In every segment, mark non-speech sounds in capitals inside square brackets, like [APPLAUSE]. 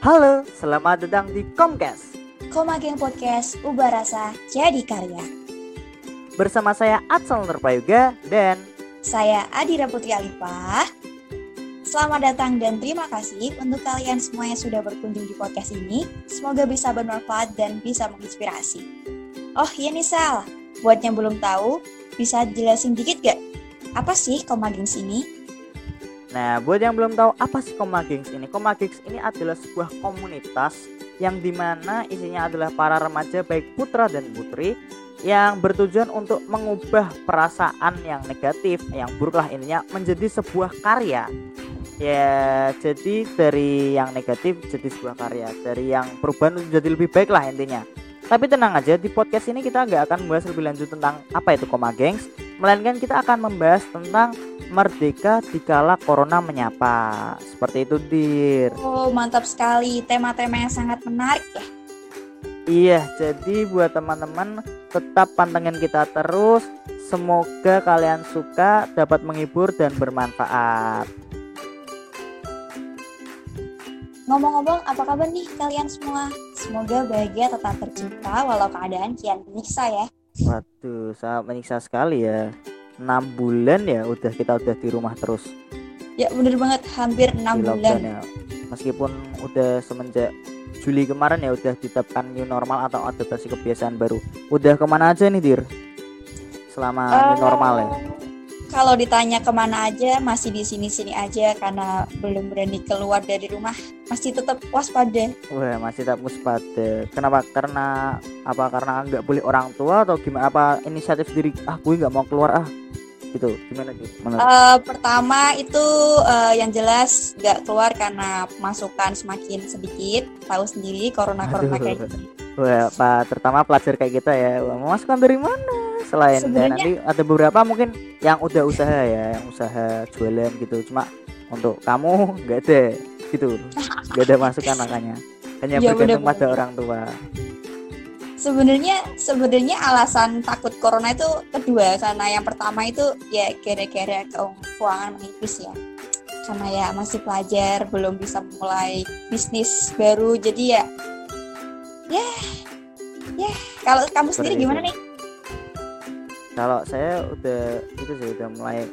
Halo, selamat datang di Comcast Koma Geng Podcast, ubah rasa jadi karya. bersama saya Atsal Nurpayuga dan Saya Adira Putri Alifah. Selamat datang dan terima kasih untuk kalian semua yang sudah berkunjung di podcast ini. Semoga bisa bermanfaat dan bisa menginspirasi. Oh iya nih Sal, buat yang belum tahu, bisa jelasin dikit gak? Apa sih Koma Gengs ini? Nah, buat yang belum tahu apa sih Koma Gengs ini? Koma Gengs ini adalah sebuah komunitas yang di mana isinya adalah para remaja baik putra dan putri yang bertujuan untuk mengubah perasaan yang negatif, yang buruk lah ininya menjadi sebuah karya. Ya, jadi dari yang negatif jadi sebuah karya, dari yang perubahan jadi lebih baik lah intinya. Tapi tenang aja, di podcast ini kita nggak akan membahas lebih lanjut tentang apa itu Koma Gengs, melainkan kita akan membahas tentang merdeka dikala corona menyapa. Seperti itu, Dir. Oh mantap sekali, tema-tema yang sangat menarik ya. Iya, jadi buat teman-teman tetap pantengin kita terus. Semoga kalian suka, dapat menghibur dan bermanfaat. Ngomong-ngomong, apa kabar nih kalian semua? Semoga bahagia tetap tercipta walau keadaan kian menyiksa ya. Waduh, sangat menyiksa sekali ya. 6 bulan ya udah kita udah di rumah terus Ya bener banget, hampir 6 di bulan. ya. Meskipun udah semenjak Juli kemarin ya udah ditetapkan new normal atau adaptasi kebiasaan baru. Udah ke mana aja nih Dir? Selama new Eh, normal ya. Kalau ditanya ke mana aja, masih di sini-sini aja karena belum berani keluar dari rumah. Masih tetap waspada. Wah masih tak waspada. Kenapa? Karena apa? Karena nggak boleh orang tua atau gimana? Apa inisiatif diri? Ah gue nggak mau keluar ah. Gitu. Gimana? Menurut? Eh, pertama itu eh, yang jelas nggak keluar karena masukan semakin sedikit. Tahu sendiri corona-corona Aduh. kayak gini. Wah, apa terutama pelajar kayak kita ya. Masukan dari mana? Selain dan Sebenarnya- nanti ada beberapa mungkin yang udah usaha ya, yang usaha jualan gitu. Cuma untuk kamu [LAUGHS] nggak ada gitu. Nggak ada masukan makanya. Hanya Iya, bergantung pada orang tua. Sebenarnya sebenarnya alasan takut corona itu kedua karena yang pertama itu ya gara-gara keuangan menipis ya. Karena ya masih pelajar belum bisa mulai bisnis baru jadi ya ya ya kalau kamu sendiri gimana nih? Kalau saya udah itu sih udah mulai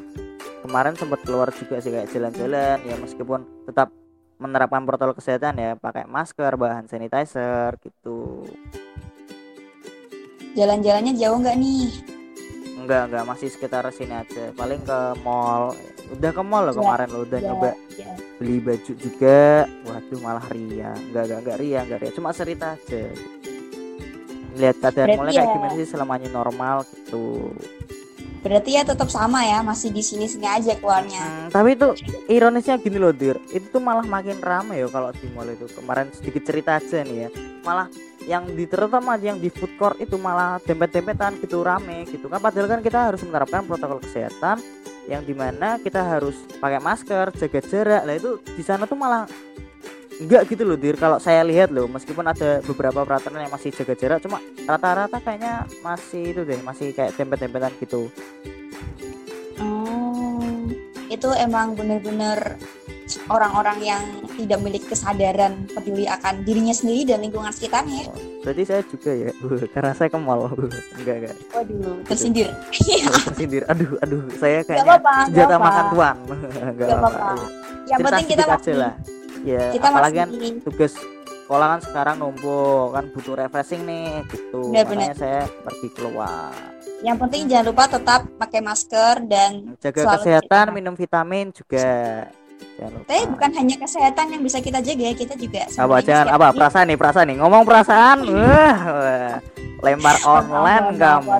kemarin sempat keluar juga sih kayak jalan-jalan ya meskipun tetap menerapkan protokol kesehatan ya pakai masker, bahan sanitizer gitu. Jalan-jalannya jauh nggak nih? Enggak, enggak masih sekitar sini aja. Paling ke mall. Udah ke mall loh Ya, kemarin lo udah ya, nyoba ya. beli baju juga. Waduh, malah ria. Enggak, enggak, enggak ria, enggak ria. Cuma cerita aja. Lihat keadaan Berarti mallnya kayak ya- gimana sih selama new normal gitu. Berarti ya tetap sama ya masih di sini-sini aja keluarnya. Hmm, tapi itu ironisnya gini loh, Dir. Itu tuh malah makin rame ya kalau di mall itu. Kemarin sedikit cerita aja nih ya. Malah yang di terutama yang di food court itu malah dempet-dempetan gitu rame gitu kan padahal kan kita harus menerapkan protokol kesehatan yang di mana kita harus pakai masker jaga jarak lah itu di sana tuh malah enggak gitu loh dir. Kalau saya lihat loh meskipun ada beberapa peraturan yang masih jaga jarak cuma rata-rata kayaknya masih itu deh masih kayak dempet-dempetan gitu. Hmm, itu emang bener-bener orang-orang yang tidak memiliki kesadaran peduli akan dirinya sendiri dan lingkungan sekitarnya. ya. berarti saya juga ya? [LAUGHS] Karena saya ke mall enggak enggak. Waduh, tersindir. tersindir. Aduh aduh saya kayaknya senjata makan tuan enggak [LAUGHS] Gak apa-apa. Yang penting kita masih, ya kita apalagi kan tugas sekolah kan sekarang numpuk kan butuh refreshing nih gitu. Benar-benar. makanya saya pergi keluar. Yang penting jangan lupa tetap pakai masker dan jaga kesehatan minum vitamin juga tapi bukan hanya kesehatan yang bisa kita jaga, kita juga apa jangan apa? perasaan nih perasaan nih. Ngomong perasaan? Wah, wah. lempar [LAUGHS] online kamu.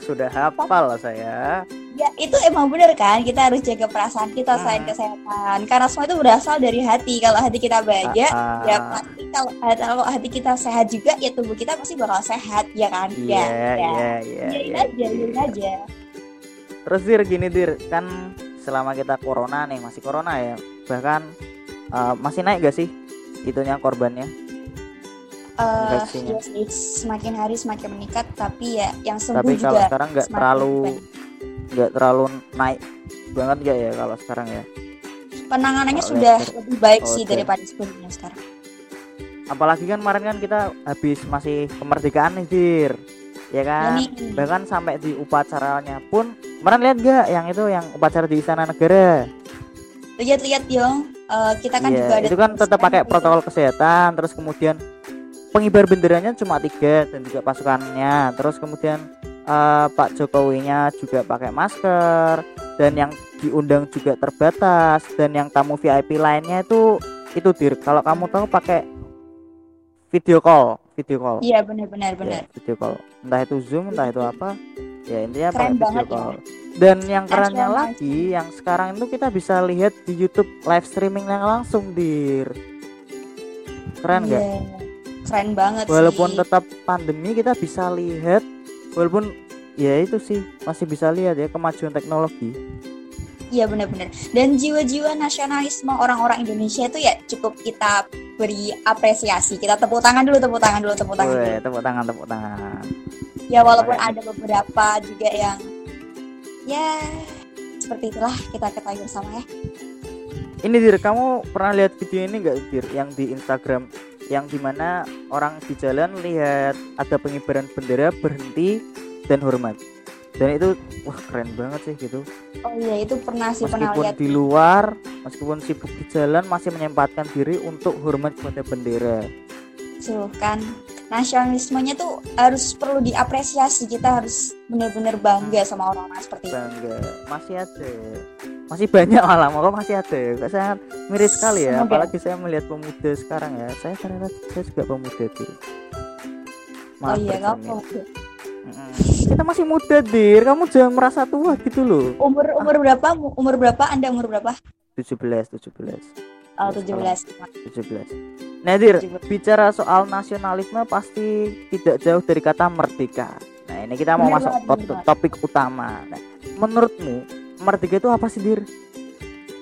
sudah hafal saya. Ya itu emang bener kan, kita harus jaga perasaan kita selain Hmm. kesehatan. Karena semua itu berasal dari hati. Kalau hati kita bahagia, Ah, ya ah. pasti kalau kalau hati kita sehat juga ya tubuh kita pasti bakal sehat ya kan? Iya ya iya iya Iyain iya. aja iyain aja. Terus dir gini dir kan selama kita corona nih masih corona ya bahkan eh, masih naik gak sih itunya korbannya? Infeksinya. iya sih, semakin hari semakin meningkat tapi ya yang sembuh tapi kalau juga sekarang nggak terlalu nggak terlalu naik banget nggak ya kalau sekarang ya? Penanganannya Kalau sudah lihat- lebih baik Oh, sih daripada sebelumnya sekarang. Apalagi kan kemarin kan kita habis masih kemerdekaan nih dir ya kan? Nih bahkan sampai di upacaranya pun kemarin lihat gak yang itu yang upacara di istana negara? Lihat-lihat dong Eh, kita kan Iya, juga ada itu kan tetap pakai gitu. protokol kesehatan terus kemudian pengibar benderanya cuma tiga dan juga pasukannya. Terus kemudian eh, Pak Jokowinya juga pakai masker dan yang diundang juga terbatas dan yang tamu VIP lainnya itu itu dir. Kalau kamu tahu pakai video call video call. Iya benar-benar Ya, benar. video call. Entah itu zoom entah itu apa. Ya intinya Keren pakai video banget ya. call. Dan yang kerennya lagi yang sekarang itu kita bisa lihat di YouTube live streaming yang langsung dir. Keren nggak? Iya, keren banget walaupun sih. tetap pandemi kita bisa lihat walaupun ya itu sih masih bisa lihat ya kemajuan teknologi Iya benar-benar. Dan jiwa-jiwa nasionalisme orang-orang Indonesia itu ya cukup kita beri apresiasi. Kita tepuk tangan dulu, tepuk tangan dulu, tepuk tangan dulu. tepuk tangan tepuk tangan Ya walaupun Makanya. ada beberapa juga yang ya seperti itulah kita ketahui bersama ya. ini dir kamu pernah lihat video ini nggak dir yang di Instagram yang di mana orang di jalan lihat ada pengibaran bendera berhenti dan hormat dan itu wah keren banget sih gitu Oh iya itu pernah sih pernah meskipun lihat. di luar meskipun sibuk di jalan masih menyempatkan diri untuk hormat kepada bendera Tuh kan nasionalismenya tuh harus perlu diapresiasi. Kita harus benar-benar bangga sama orang-orang seperti itu. bangga masih ada masih banyak malah kok masih ada kok sangat miris sekali ya Semoga. apalagi saya melihat pemuda sekarang ya saya ternyata saya juga pemuda Oh Maaf iya bercermin. Kita masih muda dir kamu jangan merasa tua gitu loh umur umur berapa? Umur berapa? Anda umur berapa? 17 17 Oh, Yes, 17. 17 nah dir 17. bicara soal nasionalisme pasti tidak jauh dari kata merdeka nah ini kita mau Bener masuk banget, to- topik utama nah, menurutmu merdeka itu apa sih dir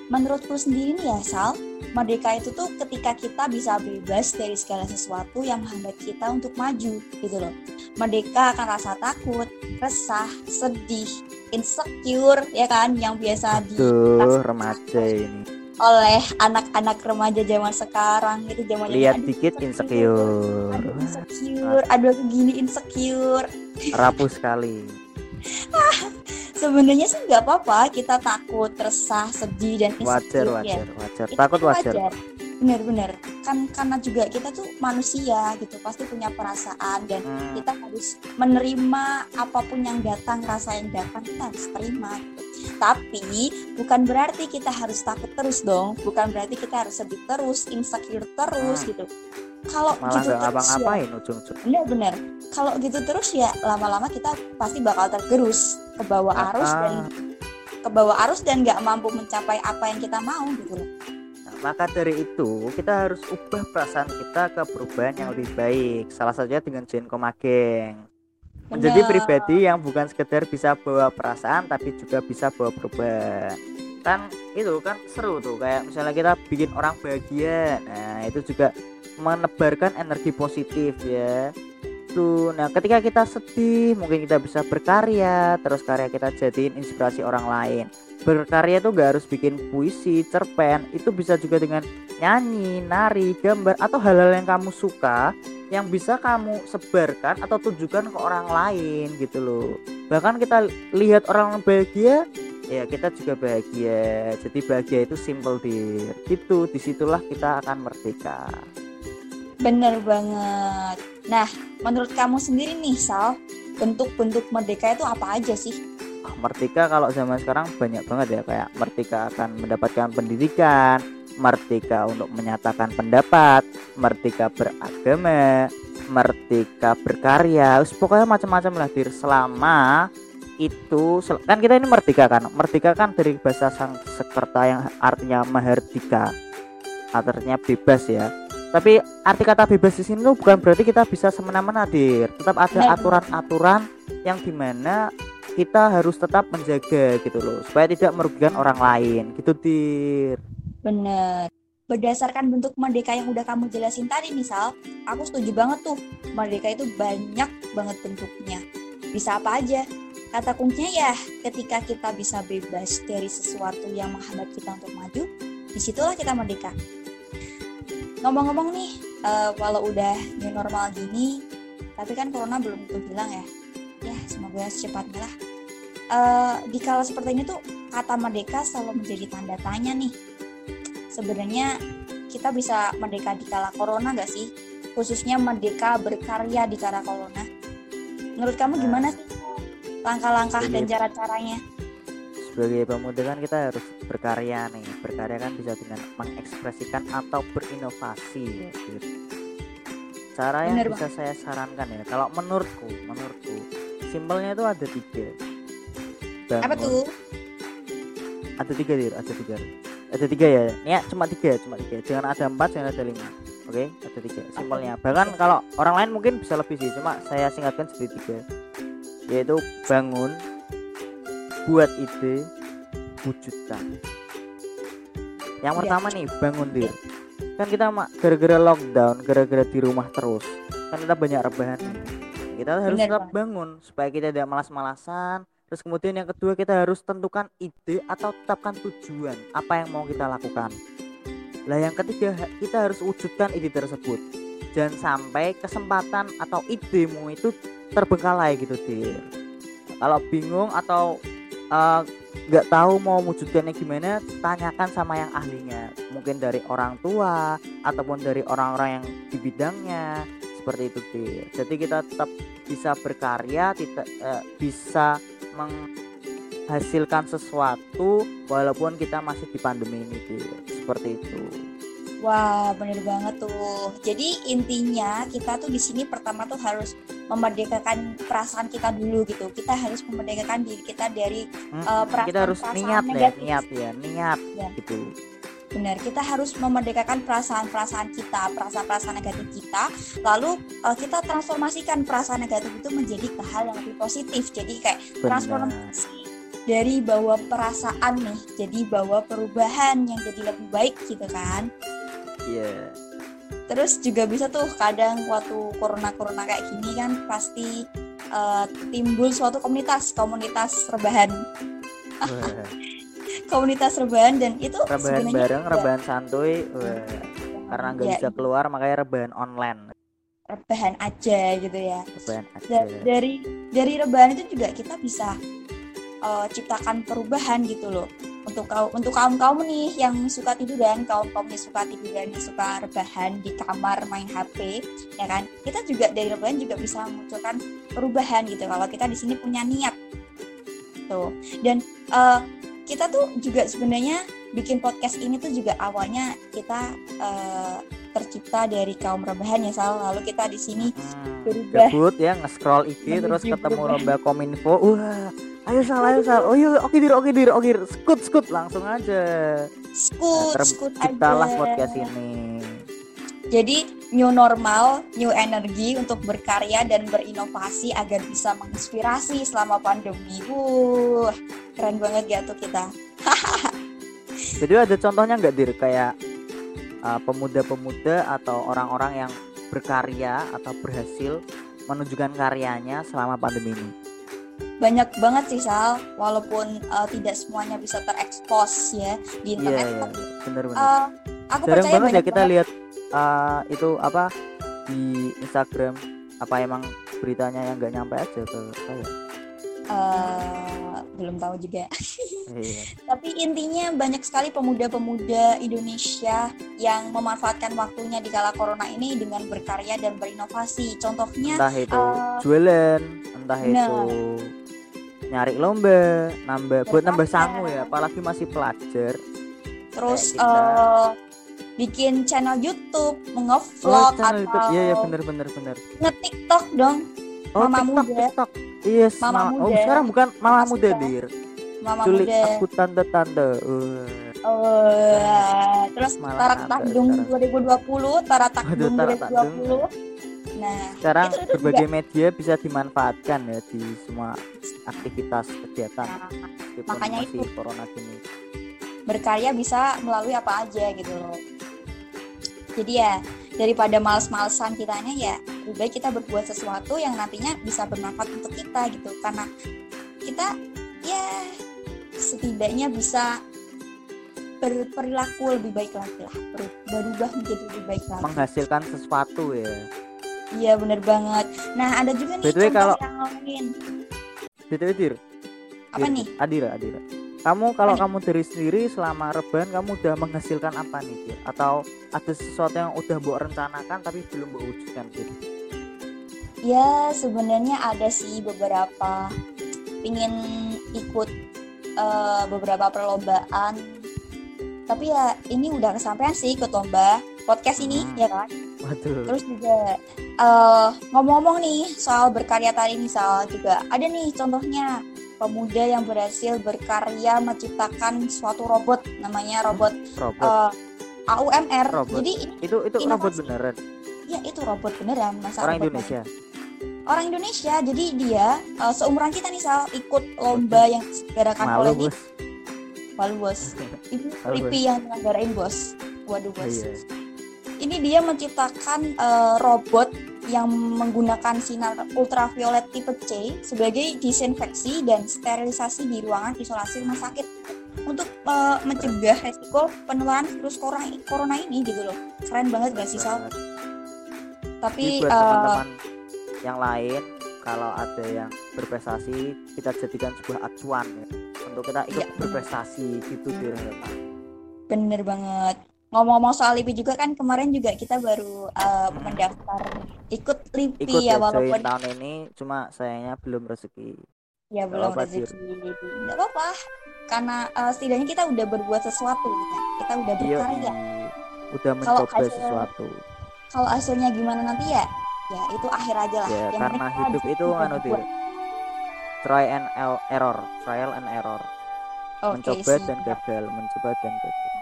menurutku sendiri nih ya Sal merdeka itu tuh ketika kita bisa bebas dari segala sesuatu yang menghambat kita untuk maju gitu loh. Merdeka akan rasa takut resah sedih insecure ya kan yang biasa di remaja ini. oleh anak-anak remaja zaman sekarang itu zaman lihat dikit insecure. aduh insecure aduh aku gini insecure. Rapuh sekali [LAUGHS] sebenarnya sih nggak apa-apa kita takut resah sedih dan wajar insecure ya. wajar wajar. Itu takut tuh wajar. Bener-bener kan karena juga kita tuh manusia gitu pasti punya perasaan dan Hmm, kita harus menerima apa pun yang datang rasa yang datang kita harus terima gitu. Tapi bukan berarti kita harus takut terus dong. Bukan berarti kita harus sedih terus insecure terus Hmm. gitu. Kalau gitu terus ya. ngapa-ngapain ujung-ujung. Bener-bener kalau gitu terus ya lama-lama kita pasti bakal tergerus ke bawah arus Ah, dan ke bawah arus dan nggak mampu mencapai apa yang kita mau gitu loh. Nah, maka dari itu kita harus ubah perasaan kita ke perubahan yang lebih baik. Salah satunya dengan Jen Komageng. Menjadi pribadi yang bukan sekedar bisa bawa perasaan tapi juga bisa bawa perubahan. Kan itu kan seru tuh kayak misalnya kita bikin orang bahagia. Nah, itu juga menebarkan energi positif ya. Tuh, nah ketika kita sedih mungkin kita bisa berkarya, terus karya kita jadiin inspirasi orang lain berkarya tuh gak harus bikin puisi, cerpen, itu bisa juga dengan nyanyi, nari, gambar atau hal-hal yang kamu suka yang bisa kamu sebarkan atau tunjukkan ke orang lain gitu loh. Bahkan kita lihat orang bahagia, ya kita juga bahagia. Jadi bahagia itu simple dir. Gitu, di situlah kita akan merdeka. Bener banget. Nah, menurut kamu sendiri nih, Sal, bentuk-bentuk merdeka itu apa aja sih? Ah, Merdeka kalau zaman sekarang banyak banget ya kayak merdeka akan mendapatkan pendidikan, merdeka untuk menyatakan pendapat, merdeka beragama, merdeka berkarya, Us, pokoknya macam-macam lah dir. Selama itu sel- kan kita ini merdeka kan? Merdeka kan dari bahasa Sanskerta yang artinya mahardika. Artinya bebas ya. Tapi arti kata bebas di sini tuh bukan berarti kita bisa semena-mena dir. Tetap ada aturan-aturan yang di mana kita harus tetap menjaga gitu loh supaya tidak merugikan orang lain. Gitu dir Bener. Berdasarkan bentuk merdeka yang udah kamu jelasin tadi, misal, aku setuju banget tuh. Merdeka itu banyak banget bentuknya. Bisa apa aja? Kata kuncinya ya, ketika kita bisa bebas dari sesuatu yang menghambat kita untuk maju, di situlah kita merdeka ngomong-ngomong nih uh, walau udah new normal gini tapi kan corona belum tentu hilang ya ya semoga secepatnya lah uh, di kala seperti ini tuh kata merdeka selalu menjadi tanda tanya nih sebenarnya kita bisa merdeka di kala corona gak sih? Khususnya merdeka berkarya di kala corona. Menurut kamu gimana? Sih langkah-langkah dan cara-caranya? Sebagai pemuda kan kita harus berkarya nih. Berkarya kan bisa dengan mengekspresikan atau berinovasi ya gitu. cara yang Bener bisa bang. saya sarankan ya kalau menurutku menurutku simpelnya itu ada tiga. Bangun. apa tuh? Ada tiga dir. Ada tiga ada tiga ya? Ya cuma tiga cuma tiga. Jangan ada empat jangan ada lima. Oke okay? ada tiga. Simpelnya. Bahkan kalau orang lain mungkin bisa lebih sih. Cuma saya singkatkan jadi tiga. Yaitu bangun buat ide wujudkan. Yang ya. pertama nih bangun dir kan kita gara-gara lockdown gara-gara di rumah terus kan kita banyak rebahan. Kita harus tetap bangun supaya kita tidak malas-malasan terus kemudian yang kedua kita harus tentukan ide atau tetapkan tujuan apa yang mau kita lakukan. Lah yang ketiga kita harus wujudkan ide tersebut. Jangan sampai kesempatan atau idemu itu terbengkalai gitu dir. Kalau bingung atau Eh, nggak uh, tahu mau wujudkannya gimana tanyakan sama yang ahlinya. Mungkin dari orang tua ataupun dari orang-orang yang di bidangnya. Seperti itu sih jadi kita tetap bisa berkarya tidak uh, bisa menghasilkan sesuatu walaupun kita masih di pandemi ini sih seperti itu Wah, bener banget tuh. Jadi intinya kita tuh di sini pertama tuh harus memerdekakan perasaan kita dulu gitu. Kita harus memerdekakan diri kita dari hmm, uh, perasaan kita harus perasaan niat negatif. ya, niat ya, niat ya. gitu. Benar, kita harus memerdekakan perasaan-perasaan kita, perasaan-perasaan negatif kita, lalu uh, kita transformasikan perasaan negatif itu menjadi ke hal yang lebih positif. Jadi kayak Benar. transformasi dari bawa perasaan nih, jadi bawa perubahan yang jadi lebih baik gitu kan. Iya. Yeah. Terus juga bisa tuh kadang waktu corona-corona kayak gini kan pasti uh, timbul suatu komunitas, komunitas rebahan. Komunitas rebahan dan itu rebahan bareng, juga, rebahan santuy. Wah. Karena nggak ya, bisa keluar makanya rebahan online. Rebahan aja gitu ya. Rebahan aja. Dari dari rebahan itu juga kita bisa uh, ciptakan perubahan gitu loh untuk kau untuk kaum kaum nih yang suka tiduran kaum kaum yang suka tiduran yang suka rebahan di kamar main HP ya kan kita juga dari rebahan juga bisa munculkan perubahan gitu kalau kita di sini punya niat tuh dan uh, kita tuh juga sebenarnya bikin podcast ini tuh juga awalnya kita uh, tercipta dari kaum rebahan ya Sal. Lalu kita di sini hmm, berubah. Ya nge-scroll IG terus ketemu lomba kominfo. Wah ayo sal ayo sal. Oh iya oke dir oke dir oke skut skut langsung aja. Skut nah, skut aja. podcast ini jadi new normal new energy untuk berkarya dan berinovasi agar bisa menginspirasi selama pandemi uh keren banget ya tuh kita [LAUGHS] jadi ada contohnya nggak dir kayak uh, pemuda-pemuda atau orang-orang yang berkarya atau berhasil menunjukkan karyanya selama pandemi ini banyak banget sih Sal walaupun uh, tidak semuanya bisa terekspos ya di internet yeah, yeah. bener, bener. Uh, aku Jarang percaya banget ya kita banget. lihat uh, itu apa di Instagram apa emang beritanya yang nggak nyampe aja ke saya? Uh, belum tahu juga. [LAUGHS] Iya. tapi intinya banyak sekali pemuda-pemuda Indonesia yang memanfaatkan waktunya di kala corona ini dengan berkarya dan berinovasi. Contohnya entah itu uh, jualan entah nah, itu nyari lomba nambah buat nambah sangu ya apalagi masih pelajar. Terus uh, bikin channel YouTube ngevlog oh, atau YouTube. Iya, iya bener bener bener. Nge-TikTok dong. Oh, Mama TikTok, muda. TikTok. Yes, Mama ma muda. Oh, sekarang bukan Mama Mas muda, Dir. Mama Culik muda. aku tante-tante. Uh. Uh, terus Tarak Takdung 2020, Tarak Takdung 2020. Nah, sekarang berbagai juga. media bisa dimanfaatkan ya di semua aktivitas kegiatan. Nah, makanya itu corona gini. Berkarya bisa melalui apa aja gitu loh. Jadi ya daripada males-malesan kitanya ya lebih baik kita berbuat sesuatu yang nantinya bisa bermanfaat untuk kita gitu. Karena kita ya setidaknya bisa berperilaku lebih baik lagi lah. Ber- berubah menjadi lebih baik lagi. Menghasilkan sesuatu ya. Iya bener banget. Nah ada juga nih contoh kalau- yang btw dir. Apa Dir, nih? Adira Adira kamu kalau kamu diri sendiri selama rebahan kamu udah menghasilkan apa nih Dir? atau ada sesuatu yang udah mbok rencanakan tapi belum mbok wujudkan? Ya sebenarnya ada sih beberapa ingin ikut eh, beberapa perlombaan. Tapi ya ini udah kesampaian sih ikut lomba podcast ini Hmm. ya kan. waduh Terus juga eh, ngomong-ngomong nih soal berkarya tadi misal juga ada nih contohnya pemuda yang berhasil berkarya menciptakan suatu robot namanya robot robot. eh, AUMR. Robot. Jadi ini itu itu robot inovasi. beneran? Ya itu robot beneran masa orang robot Indonesia? Orang Indonesia jadi dia uh, seumuran kita nih Sal ikut lomba yang diselenggarakan malu oleh bos. Malu bos. [LAUGHS] Malu, Lipi yang nyelenggarain bos. Waduh bos. Iya. Ini dia menciptakan uh, robot yang menggunakan sinar ultraviolet tipe C sebagai disinfeksi dan sterilisasi di ruangan isolasi rumah sakit untuk uh, mencegah resiko penularan virus corona, ini gitu loh keren banget gak sih Sal tapi Jadi buat uh, teman-teman yang lain kalau ada yang berprestasi kita jadikan sebuah acuan ya untuk kita ikut Iya. berprestasi gitu Dir. Bener banget. Ngomong-ngomong soal LIPI juga kan kemarin juga kita baru uh, mendaftar ikut LIPI ikut ya ya walaupun tahun ini cuma sayangnya belum rezeki. Ya belum rezeki. Nggak apa-apa. Karena uh, setidaknya kita udah berbuat sesuatu gitu. kita udah Iya, berkarya. udah Kalau mencoba hasil- sesuatu. kalau hasilnya gimana nanti ya ya itu akhir aja lah. Ya Yang karena hidup itu anu try and error trial and error. Oke, mencoba dan gagal mencoba dan gagal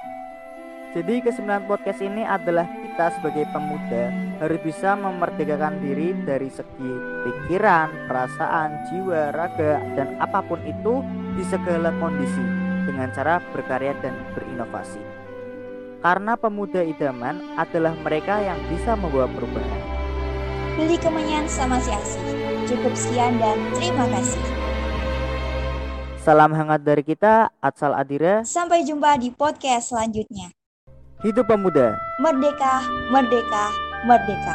jadi kesembilan podcast ini adalah kita sebagai pemuda harus bisa memerdekakan diri dari segi pikiran, perasaan, jiwa, raga, dan apa pun itu di segala kondisi dengan cara berkarya dan berinovasi. Karena pemuda idaman adalah mereka yang bisa membawa perubahan. beli kemenyan sama si Asih cukup sekian dan terima kasih Salam hangat dari kita, Atsal Adira. sampai jumpa di podcast selanjutnya Hidup pemuda. merdeka merdeka merdeka